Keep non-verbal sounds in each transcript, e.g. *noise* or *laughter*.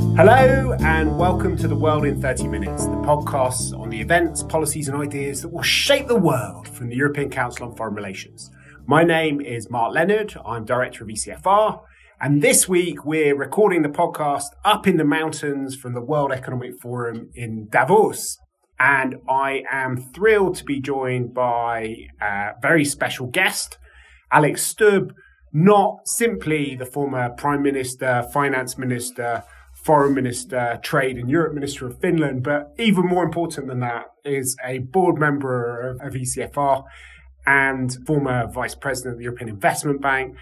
Hello, and welcome to The World in 30 Minutes, the podcast on the events, policies, and ideas that will shape the world from the European Council on Foreign Relations. My name is Mark Leonard. I'm director of ECFR. And this week, we're recording the podcast up in the mountains from the World Economic Forum in Davos. And I am thrilled to be joined by a very special guest, Alex Stubb, not simply the former Prime Minister, Finance Minister, Foreign Minister, Trade and Europe Minister of Finland, but even more important than that is a board member of, of ECFR and former Vice President of the European Investment Bank.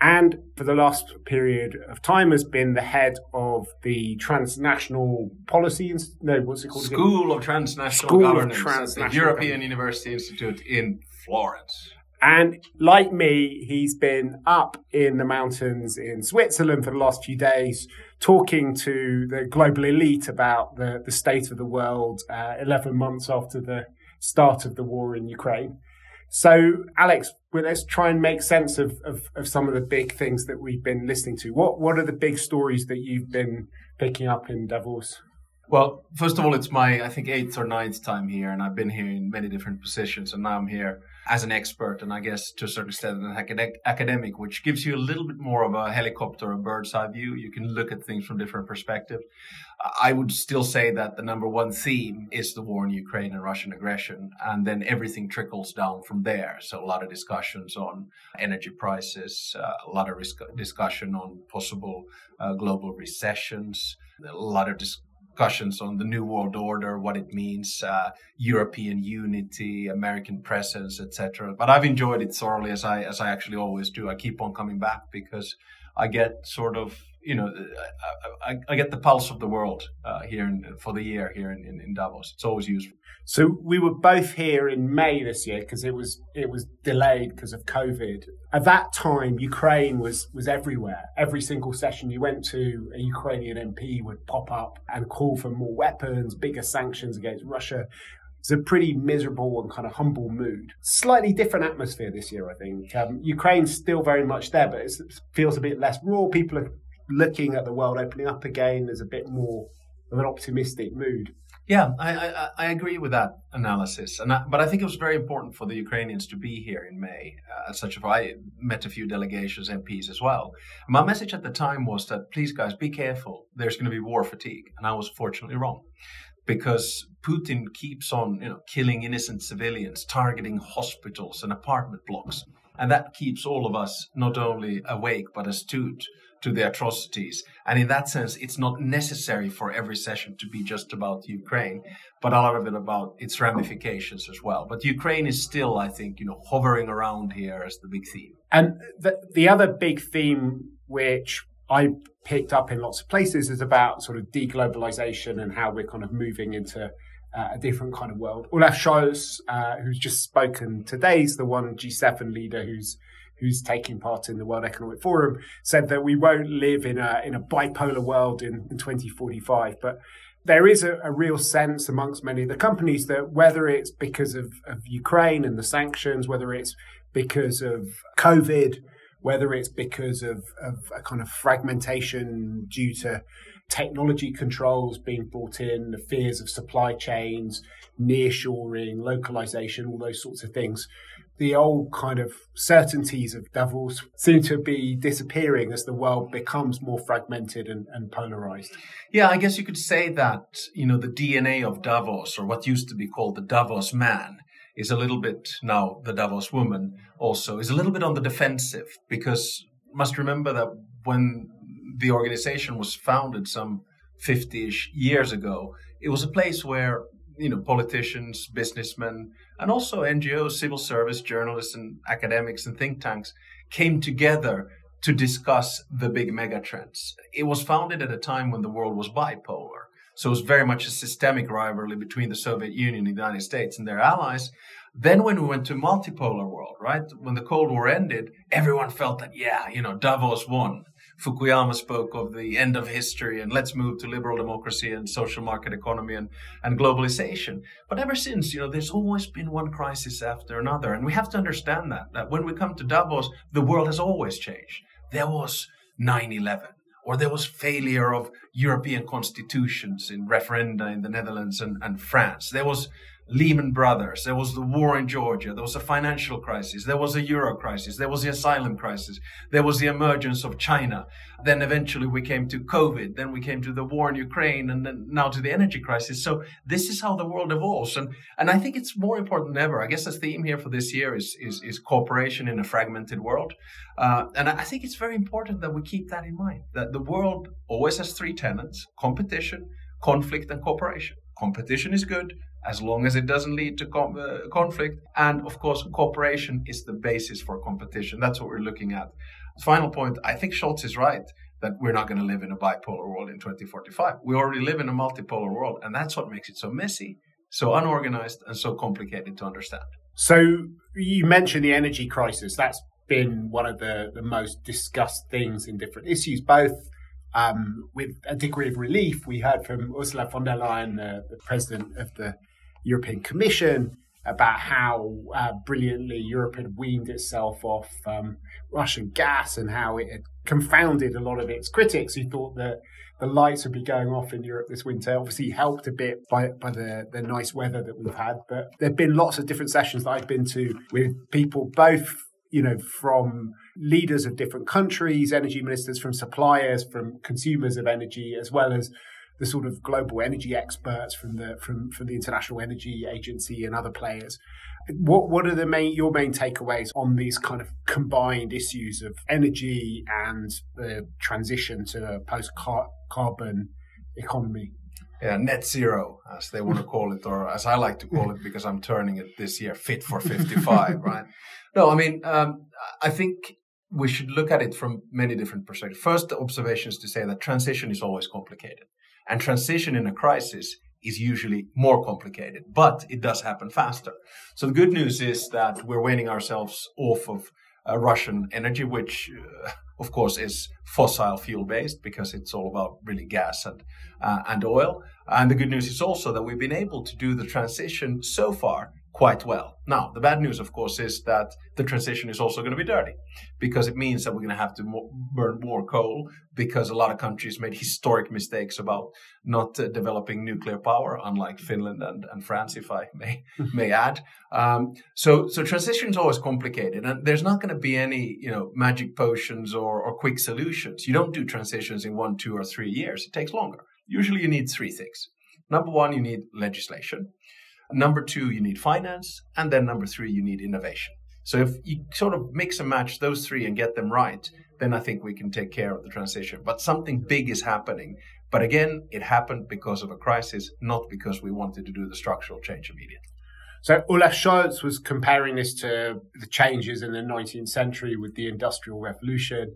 And for the last period of time, has been the head of the transnational policy. No, what's it called? School again? of Transnational School Governance of Transnational the European University Institute in Florence. And like me, he's been up in the mountains in Switzerland for the last few days, talking to the global elite about the, the state of the world uh, 11 months after the start of the war in Ukraine. So, Alex, well, let's try and make sense of, of, of some of the big things that we've been listening to. What, what are the big stories that you've been picking up in Davos? Well, first of all, it's my, I think, eighth or ninth time here, and I've been here in many different positions, and now I'm here as an expert, and I guess to a certain extent an academic, which gives you a little bit more of a helicopter, a bird's eye view. You can look at things from different perspectives. I would still say that the number one theme is the war in Ukraine and Russian aggression, and then everything trickles down from there. So a lot of discussions on energy prices, uh, a lot of discussion on possible uh, global recessions, a lot of dis- discussions on the New World Order, what it means, uh, European unity, American presence, etc. But I've enjoyed it thoroughly, as I as I actually always do. I keep on coming back because I get sort of you know, I, I, I, get the pulse of the world uh, here in, for the year here in, in, in, Davos. It's always useful. So we were both here in May this year because it was it was delayed because of COVID. At that time, Ukraine was was everywhere. Every single session you went to, a Ukrainian MP would pop up and call for more weapons, bigger sanctions against Russia. It's a pretty miserable and kind of humble mood. Slightly different atmosphere this year, I think. Um, Ukraine's still very much there, but it feels a bit less raw. People are looking at the world opening up again, there's a bit more of an optimistic mood. Yeah, I, I, I agree with that analysis, and I, but I think it was very important for the Ukrainians to be here in May. Uh, as such, I met a few delegations, MPs as well. My message at the time was that please, guys, be careful. There's going to be war fatigue, and I was fortunately wrong, because Putin keeps on, you know, killing innocent civilians, targeting hospitals and apartment blocks, and that keeps all of us not only awake but astute to the atrocities. And in that sense, it's not necessary for every session to be just about Ukraine, but a lot of it about its ramifications as well. But Ukraine is still, I think, you know, hovering around here as the big theme. And the, the other big theme, which I picked up in lots of places, is about sort of deglobalization and how we're kind of moving into uh, a different kind of world. Olaf Scholz, uh, who's just spoken today, is the one G7 leader who's who's taking part in the World Economic Forum, said that we won't live in a in a bipolar world in, in 2045. But there is a, a, real sense amongst many of the companies that whether it's because of, of Ukraine and the sanctions, whether it's because of COVID, whether it's because of, of a kind of fragmentation due to technology controls being brought in, the fears of supply chains, nearshoring, localization, all those sorts of things, the old kind of certainties of Davos seem to be disappearing as the world becomes more fragmented and, and, polarized. Yeah, I guess you could say that, you know, the DNA of Davos, or what used to be called the Davos man, is a little bit now the Davos woman also is a little bit on the defensive because must remember that when the organization was founded some 50ish years ago, it was a place where you know politicians, businessmen, and also NGOs, civil service, journalists, and academics and think tanks came together to discuss the big megatrends. It was founded at a time when the world was bipolar. So it was very much a systemic rivalry between the Soviet Union and the United States and their allies. Then when we went to multipolar world, right? When the Cold War ended, everyone felt that, yeah, you know, Davos won. Fukuyama spoke of the end of history and let's move to liberal democracy and social market economy and, and globalization. But ever since, you know, there's always been one crisis after another. And we have to understand that, that when we come to Davos, the world has always changed. There was 9 11 or there was failure of European constitutions in referenda in the Netherlands and, and France. There was Lehman Brothers, there was the war in Georgia, there was a financial crisis, there was a euro crisis, there was the asylum crisis, there was the emergence of China. Then eventually we came to COVID, then we came to the war in Ukraine, and then now to the energy crisis. So this is how the world evolves. And, and I think it's more important than ever. I guess the theme here for this year is, is, is cooperation in a fragmented world. Uh, and I think it's very important that we keep that in mind, that the world always has three tenets, competition, conflict, and cooperation. Competition is good as long as it doesn't lead to com- uh, conflict. And of course, cooperation is the basis for competition. That's what we're looking at. Final point I think Scholz is right that we're not going to live in a bipolar world in 2045. We already live in a multipolar world, and that's what makes it so messy, so unorganized, and so complicated to understand. So, you mentioned the energy crisis. That's been one of the, the most discussed things in different issues, both um, with a degree of relief. We heard from Ursula von der Leyen, the, the president of the European Commission, about how uh, brilliantly Europe had weaned itself off um, Russian gas and how it had confounded a lot of its critics who thought that the lights would be going off in Europe this winter. Obviously, helped a bit by, by the, the nice weather that we've had. But there have been lots of different sessions that I've been to with people, both you know, from leaders of different countries, energy ministers, from suppliers, from consumers of energy, as well as the sort of global energy experts from the from from the International Energy Agency and other players. What what are the main your main takeaways on these kind of combined issues of energy and the transition to a post carbon economy? Yeah, net zero, as they want to call it, or as I like to call it, because I'm turning it this year, fit for 55, *laughs* right? No, I mean, um, I think we should look at it from many different perspectives. First, the observation is to say that transition is always complicated. And transition in a crisis is usually more complicated, but it does happen faster. So the good news is that we're weaning ourselves off of uh, Russian energy, which uh, of course is fossil fuel based because it's all about really gas and uh, and oil. And the good news is also that we've been able to do the transition so far quite well. Now, the bad news, of course, is that the transition is also going to be dirty because it means that we're going to have to mo- burn more coal because a lot of countries made historic mistakes about not uh, developing nuclear power, unlike Finland and, and France, if I may *laughs* may add. Um, so, so transition is always complicated, and there's not going to be any you know magic potions or, or quick solutions. You don't do transitions in one, two, or three years. It takes longer. Usually, you need three things. Number one, you need legislation. Number two, you need finance. And then number three, you need innovation. So if you sort of mix and match those three and get them right, then I think we can take care of the transition. But something big is happening. But again, it happened because of a crisis, not because we wanted to do the structural change immediately. So Olaf Scholz was comparing this to the changes in the 19th century with the Industrial Revolution.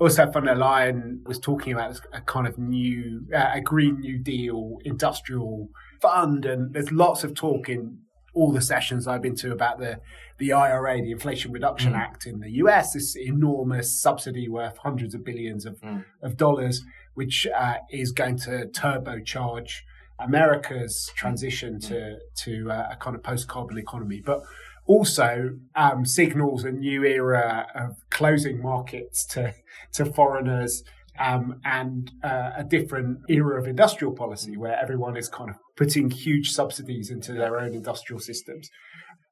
Ursula von der Leyen was talking about a kind of new, uh, a Green New Deal industrial fund, and there's lots of talk in all the sessions I've been to about the the IRA, the Inflation Reduction mm. Act in the US, this enormous subsidy worth hundreds of billions of, mm. of dollars, which uh, is going to turbocharge America's transition mm. to to uh, a kind of post carbon economy, but also um, signals a new era of closing markets to to foreigners um, and uh, a different era of industrial policy where everyone is kind of putting huge subsidies into their own industrial systems.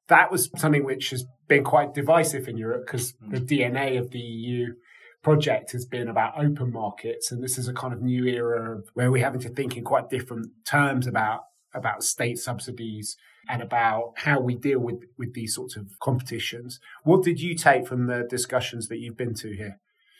That was something which has been quite divisive in Europe because mm. the DNA of the EU project has been about open markets, and this is a kind of new era where we're having to think in quite different terms about about state subsidies and about how we deal with with these sorts of competitions. What did you take from the discussions that you've been to here?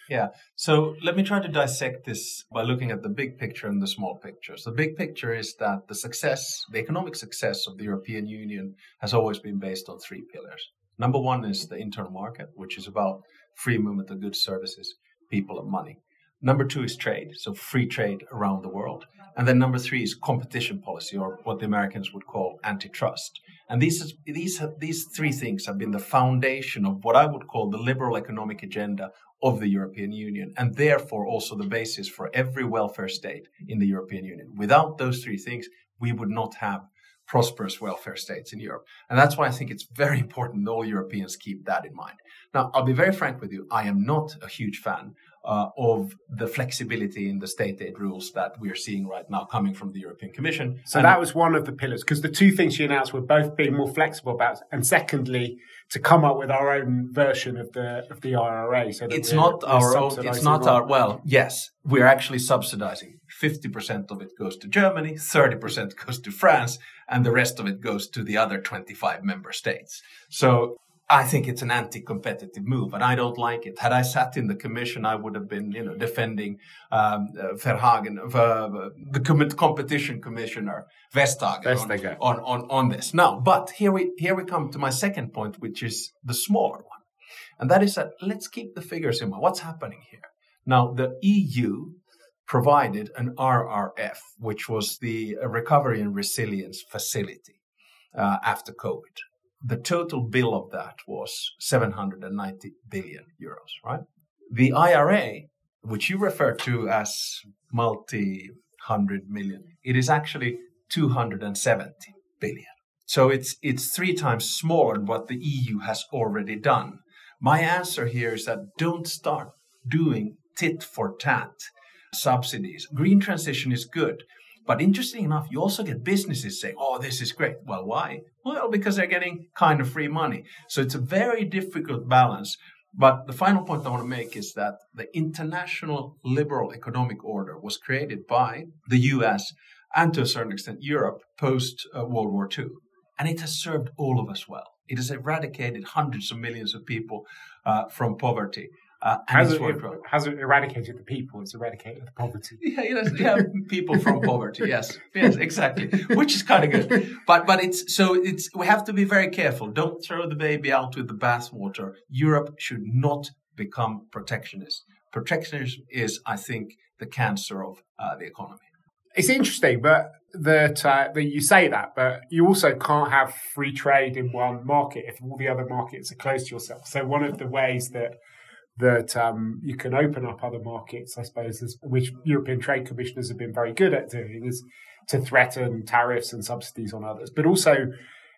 Yeah. So let me try to dissect this by looking at the big picture and the small picture. So the big picture is that the success, the economic success of the European Union has always been based on three pillars. Number one is the internal market, which is about free movement of goods, services, people, and money. Number two is trade, so free trade around the world. And then number three is competition policy, or what the Americans would call antitrust. And these, these, these three things have been the foundation of what I would call the liberal economic agenda of the European Union, and therefore also the basis for every welfare state in the European Union. Without those three things, we would not have prosperous welfare states in Europe. And that's why I think it's very important that all Europeans keep that in mind. Now, I'll be very frank with you. I am not a huge fan uh, of the flexibility in the state aid rules that we're seeing right now coming from the European Commission. So and that was one of the pillars because the two things she announced were both being more flexible about, and secondly, to come up with our own version of the of the IRA. So it's not our own. It's not our. Well, yes, we're actually subsidizing. Fifty percent of it goes to Germany, thirty percent goes to France, and the rest of it goes to the other twenty-five member states. So I think it's an anti-competitive move, and I don't like it. Had I sat in the commission, I would have been, you know, defending um, uh, Verhagen, uh, the com- competition commissioner Vestager. On, on, on on this. Now, but here we here we come to my second point, which is the smaller one, and that is that let's keep the figures in mind. What's happening here? Now, the EU provided an RRF, which was the Recovery and Resilience Facility uh, after COVID the total bill of that was 790 billion euros, right? The IRA, which you refer to as multi hundred million, it is actually 270 billion. So it's it's three times smaller than what the EU has already done. My answer here is that don't start doing tit for tat subsidies. Green transition is good, but interesting enough, you also get businesses saying, oh, this is great. Well, why? Well, because they're getting kind of free money. So it's a very difficult balance. But the final point I want to make is that the international liberal economic order was created by the US and to a certain extent Europe post uh, World War II. And it has served all of us well. It has eradicated hundreds of millions of people uh, from poverty. Uh, has, it, has it eradicated the people? It's eradicated the poverty. *laughs* Yeah, yes, yeah, *laughs* people from poverty. Yes, yes, exactly. Which is kind of good, but but it's so it's we have to be very careful. Don't throw the baby out with the bathwater. Europe should not become protectionist. Protectionism is, I think, the cancer of uh, the economy. It's interesting, but that uh, that you say that, but you also can't have free trade in one market if all the other markets are closed to yourself. So one of the ways that that um, you can open up other markets, I suppose, is, which European trade commissioners have been very good at doing, is to threaten tariffs and subsidies on others. But also,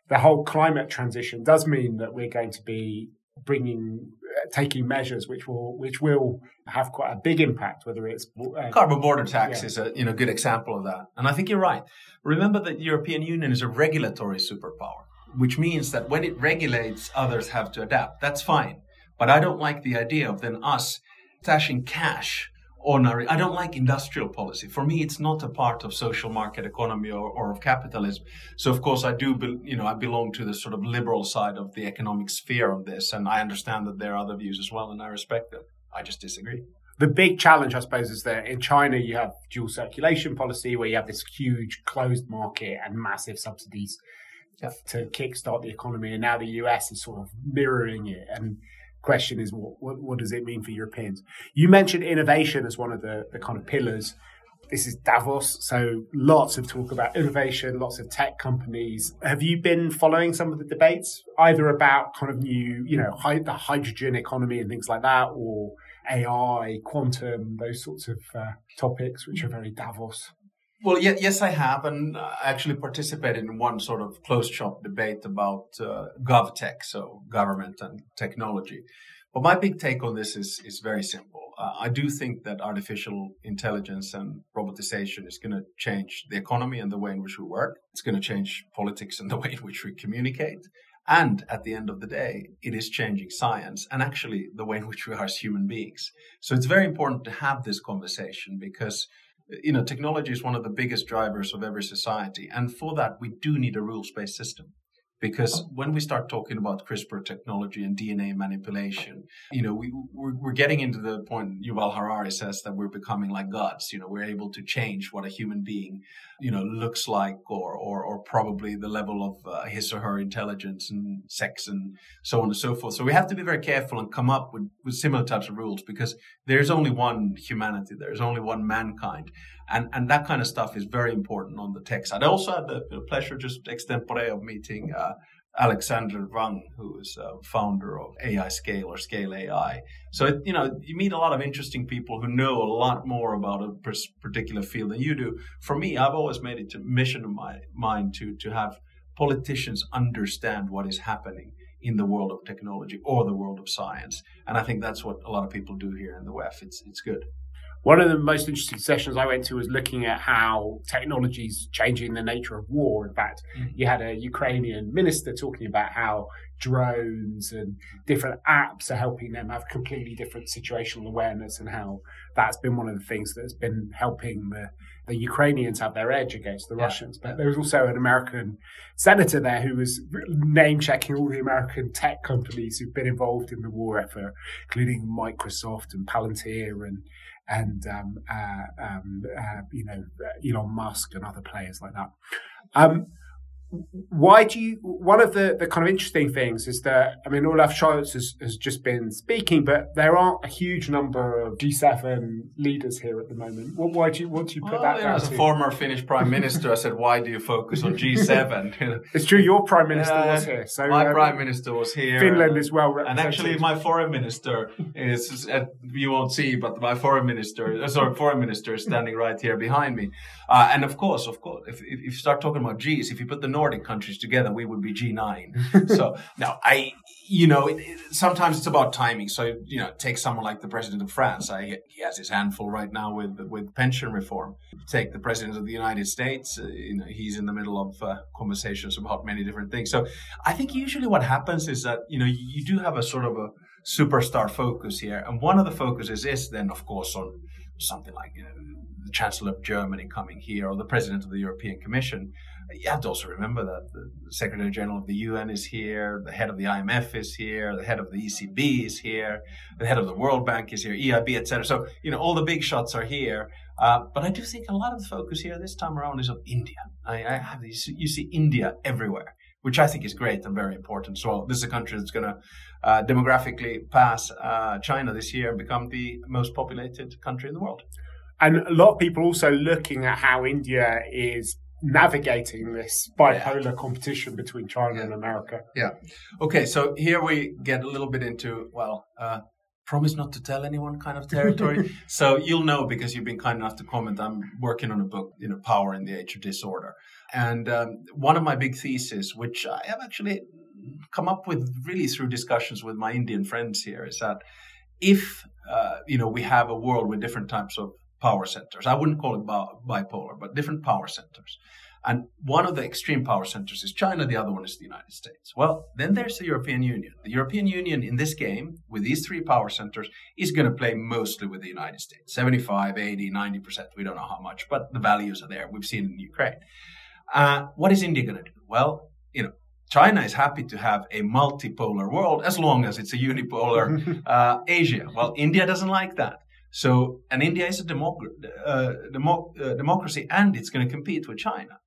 the whole climate transition does mean that we're going to be bringing uh, taking measures which will which will have quite a big impact whether it's uh, carbon border tax yeah. is a you know good example of that and i think you're right remember that the european union is a regulatory superpower which means that when it regulates others have to adapt that's fine but I don't like the idea of then us stashing cash on our. I don't like industrial policy. For me, it's not a part of social market economy or, or of capitalism. So, of course, I do, be, you know, I belong to the sort of liberal side of the economic sphere of this, and I understand that there are other views as well, and I respect them. I just disagree. The big challenge, I suppose, is that in China you have dual circulation policy, where you have this huge closed market and massive subsidies yeah. to kickstart the economy, and now the US is sort of mirroring it and question is what, what, what does it mean for Europeans? You mentioned innovation as one of the, the kind of pillars. This is Davos, so lots of talk about innovation, lots of tech companies. Have you been following some of the debates, either about kind of new, you know, hi- the hydrogen economy and things like that, or AI, quantum, those sorts of uh, topics, which are very Davos? Well, yeah, yes, I have, and I actually participated in one sort of closed shop debate about uh, GovTech, so government and technology. But my big take on this is is very simple. Uh, I do think that artificial intelligence and robotization is going to change the economy and the way in which we work. It's going to change politics and the way in which we communicate. And at the end of the day, it is changing science and actually the way in which we are as human beings. So it's very important to have this conversation because you know, technology is one of the biggest drivers of every society. And for that, we do need a rules based system because when we start talking about CRISPR technology and DNA manipulation, you know, we, we're, we're, getting into the point Yuval Harari says that we're becoming like gods. You know, we're able to change what a human being, you know, looks like or, or, or probably the level of uh, his or her intelligence and sex and so on and so forth. So we have to be very careful and come up with, with similar types of rules because there's only one humanity. There's only one mankind. And, and that kind of stuff is very important on the text. side. I also had the pleasure just extempore of meeting uh, Alexander Wang, who is a founder of AI Scale or Scale AI. So, it, you know, you meet a lot of interesting people who know a lot more about a particular field than you do. For me, I've always made it a mission of my mind to, to have politicians understand what is happening in the world of technology or the world of science. And I think that's what a lot of people do here in the WEF. It's it's good. One of the most interesting sessions I went to was looking at how technology is changing the nature of war. In fact, mm-hmm. you had a Ukrainian minister talking about how drones and different apps are helping them have completely different situational awareness and how that's been one of the things that's been helping the, the Ukrainians have their edge against the yeah. Russians. But there was also an American senator there who was name checking all the American tech companies who've been involved in the war effort, including Microsoft and Palantir and and um, uh, um, uh, you know Elon Musk and other players like that. Um, why do you one of the, the kind of interesting things is that i mean olaf scholz has, has just been speaking but there aren't a huge number of g7 leaders here at the moment. What, why do you what do you put well, that down as a former finnish prime minister i said why do you focus on g7 *laughs* it's true your prime minister uh, was here so my uh, prime minister was here finland is well represented. and actually my foreign minister is uh, you won't see but my foreign minister uh, sorry foreign minister is standing right here behind me. Uh, and of course of course if, if you start talking about g's if you put the Nordic countries together, we would be G9. *laughs* so now I, you know, it, it, sometimes it's about timing. So, you know, take someone like the president of France. I, he has his handful right now with, with pension reform. Take the president of the United States. Uh, you know, he's in the middle of uh, conversations about many different things. So I think usually what happens is that, you know, you do have a sort of a superstar focus here. And one of the focuses is then, of course, on something like you know, the Chancellor of Germany coming here or the President of the European Commission you have to also remember that the Secretary General of the UN is here, the head of the IMF is here, the head of the ECB is here, the head of the World Bank is here, EIB, etc. So you know all the big shots are here. Uh, but I do think a lot of the focus here this time around is on India. I, I have these, you see India everywhere, which I think is great and very important. So this is a country that's going to uh, demographically pass uh, China this year and become the most populated country in the world. And a lot of people also looking at how India is navigating this bipolar yeah. competition between China yeah. and America. Yeah. Okay, so here we get a little bit into, well, uh, promise not to tell anyone kind of *laughs* territory. so you'll know because you've been kind enough to comment. I'm working on a book, you know, Power in the Age of Disorder. And um, one of my big theses, which I have actually come up with really through discussions with my Indian friends here, is that if, uh, you know, we have a world with different types of power centers. I wouldn't call it bipolar, but different power centers. And one of the extreme power centers is China, the other one is the United States. Well, then there's the European Union. The European Union in this game, with these three power centers, is going to play mostly with the United States 75, 80, 90%. We don't know how much, but the values are there. We've seen in Ukraine. Uh, what is India going to do? Well, you know, China is happy to have a multipolar world as long as it's a unipolar *laughs* uh, Asia. Well, India doesn't like that. So, and India is a democ- uh, demo- uh, democracy and it's going to compete with China.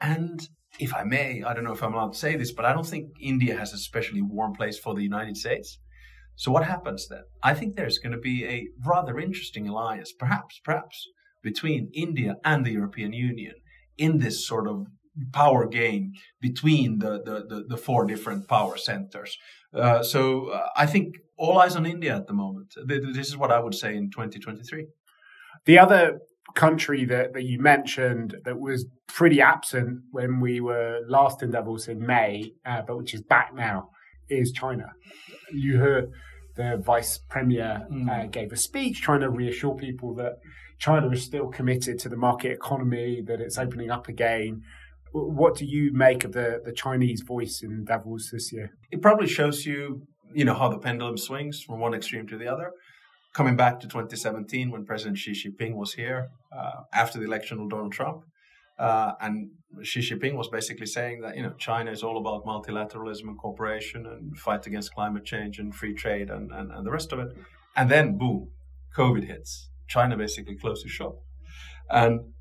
And if I may, I don't know if I'm allowed to say this, but I don't think India has a especially warm place for the United States. So what happens then? I think there's going to be a rather interesting alliance, perhaps, perhaps, between India and the European Union in this sort of power game between the, the, the, the four different power centers. Uh, so uh, I think all eyes on India at the moment. This is what I would say in 2023. The other country that, that you mentioned that was pretty absent when we were last in Davos in May, uh, but which is back now, is China. You heard the vice premier uh, mm. gave a speech trying to reassure people that China is still committed to the market economy, that it's opening up again. What do you make of the, the Chinese voice in Davos this year? It probably shows you, you know, how the pendulum swings from one extreme to the other coming back to 2017 when President Xi Jinping was here uh, after the election of Donald Trump. Uh, and Xi Jinping was basically saying that you know China is all about multilateralism and cooperation and fight against climate change and free trade and, and, and the rest of it. And then boom, COVID hits. China basically closes shop. And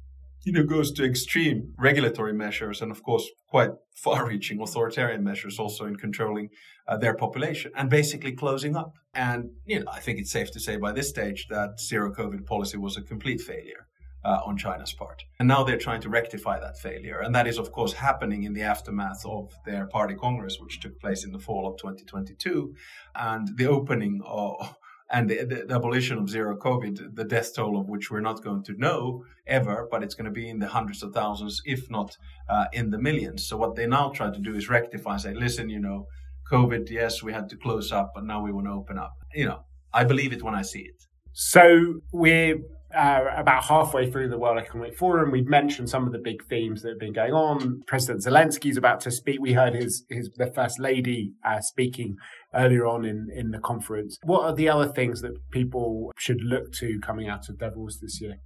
you know, goes to extreme regulatory measures and, of course, quite far-reaching authoritarian measures also in controlling uh, their population and basically closing up. And you know, I think it's safe to say by this stage that zero COVID policy was a complete failure. Uh, on China's part. And now they're trying to rectify that failure. And that is, of course, happening in the aftermath of their party congress, which took place in the fall of 2022, and the opening of, and the, the, the, abolition of zero COVID, the death toll of which we're not going to know ever, but it's going to be in the hundreds of thousands, if not uh, in the millions. So what they now try to do is rectify, say, listen, you know, COVID, yes, we had to close up, but now we want to open up. You know, I believe it when I see it. So we're uh, about halfway through the World Economic Forum. We've mentioned some of the big themes that have been going on. President Zelensky is about to speak. We heard his, his the First Lady uh, speaking earlier on in, in the conference. What are the other things that people should look to coming out of Davos this year?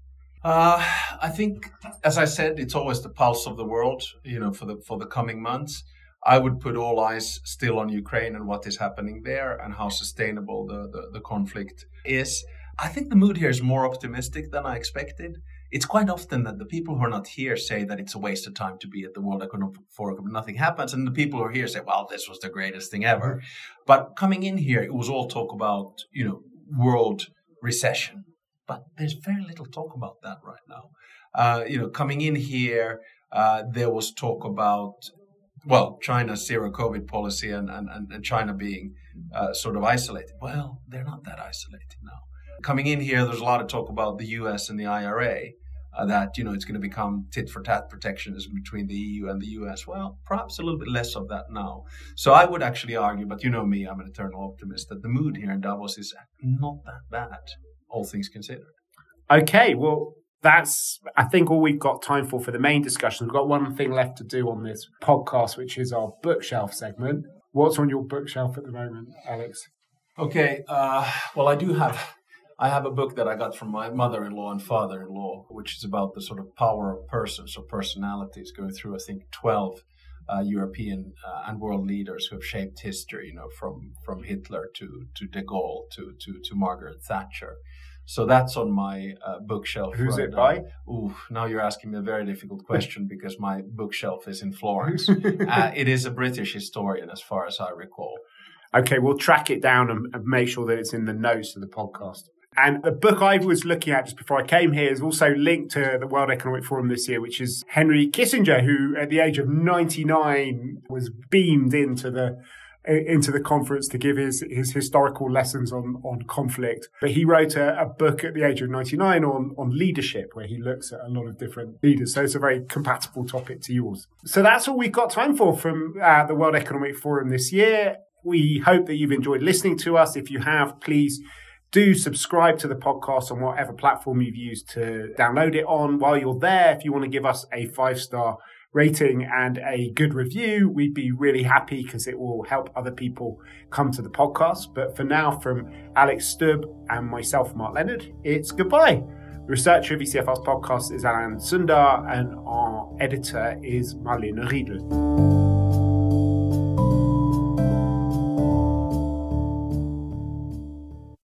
Uh, I think, as I said, it's always the pulse of the world. You know, for the for the coming months, I would put all eyes still on Ukraine and what is happening there and how sustainable the, the, the conflict is. I think the mood here is more optimistic than I expected. It's quite often that the people who are not here say that it's a waste of time to be at the World Economic Forum, nothing happens, and the people who are here say, "Well, this was the greatest thing ever." Mm-hmm. But coming in here, it was all talk about you know world recession, but there's very little talk about that right now. Uh, you know, coming in here, uh, there was talk about well, China's zero COVID policy and, and, and China being uh, sort of isolated. Well, they're not that isolated now coming in here, there's a lot of talk about the U.S. and the IRA. Uh, that you know it's going to become tit for tat protectionism between the EU and the US. Well, perhaps a little bit less of that now. So I would actually argue, but you know me, I'm an eternal optimist, that the mood here in Davos is not that bad, all things considered. Okay, well. That's, I think, all we've got time for for the main discussion. We've got one thing left to do on this podcast, which is our bookshelf segment. What's on your bookshelf at the moment, Alex? Okay, uh, well, I do have I have a book that I got from my mother in law and father in law, which is about the sort of power of persons or personalities going through, I think, 12 uh, European uh, and world leaders who have shaped history, you know, from, from Hitler to, to de Gaulle to, to, to Margaret Thatcher. So that's on my uh, bookshelf. Who's right it by? Ooh, now you're asking me a very difficult *laughs* question because my bookshelf is in Florence. *laughs* uh, it is a British historian, as far as I recall. Okay, we'll track it down and, and make sure that it's in the notes of the podcast. And the book I was looking at just before I came here is also linked to the World Economic Forum this year, which is Henry Kissinger, who at the age of 99 was beamed into the into the conference to give his, his historical lessons on, on conflict. But he wrote a, a, book at the age of 99 on, on leadership, where he looks at a lot of different leaders. So it's a very compatible topic to yours. So that's all we've got time for from uh, the World Economic Forum this year. We hope that you've enjoyed listening to us. If you have, please do subscribe to the podcast on whatever platform you've used to download it on. While you're there, if you want to give us a five star rating and a good review, we'd be really happy because it will help other people come to the podcast. But for now, from Alex Stubb and myself, Mark Leonard, it's goodbye. The researcher of ECFR's podcast is Alan Sundar, and our editor is Marlene Riedel.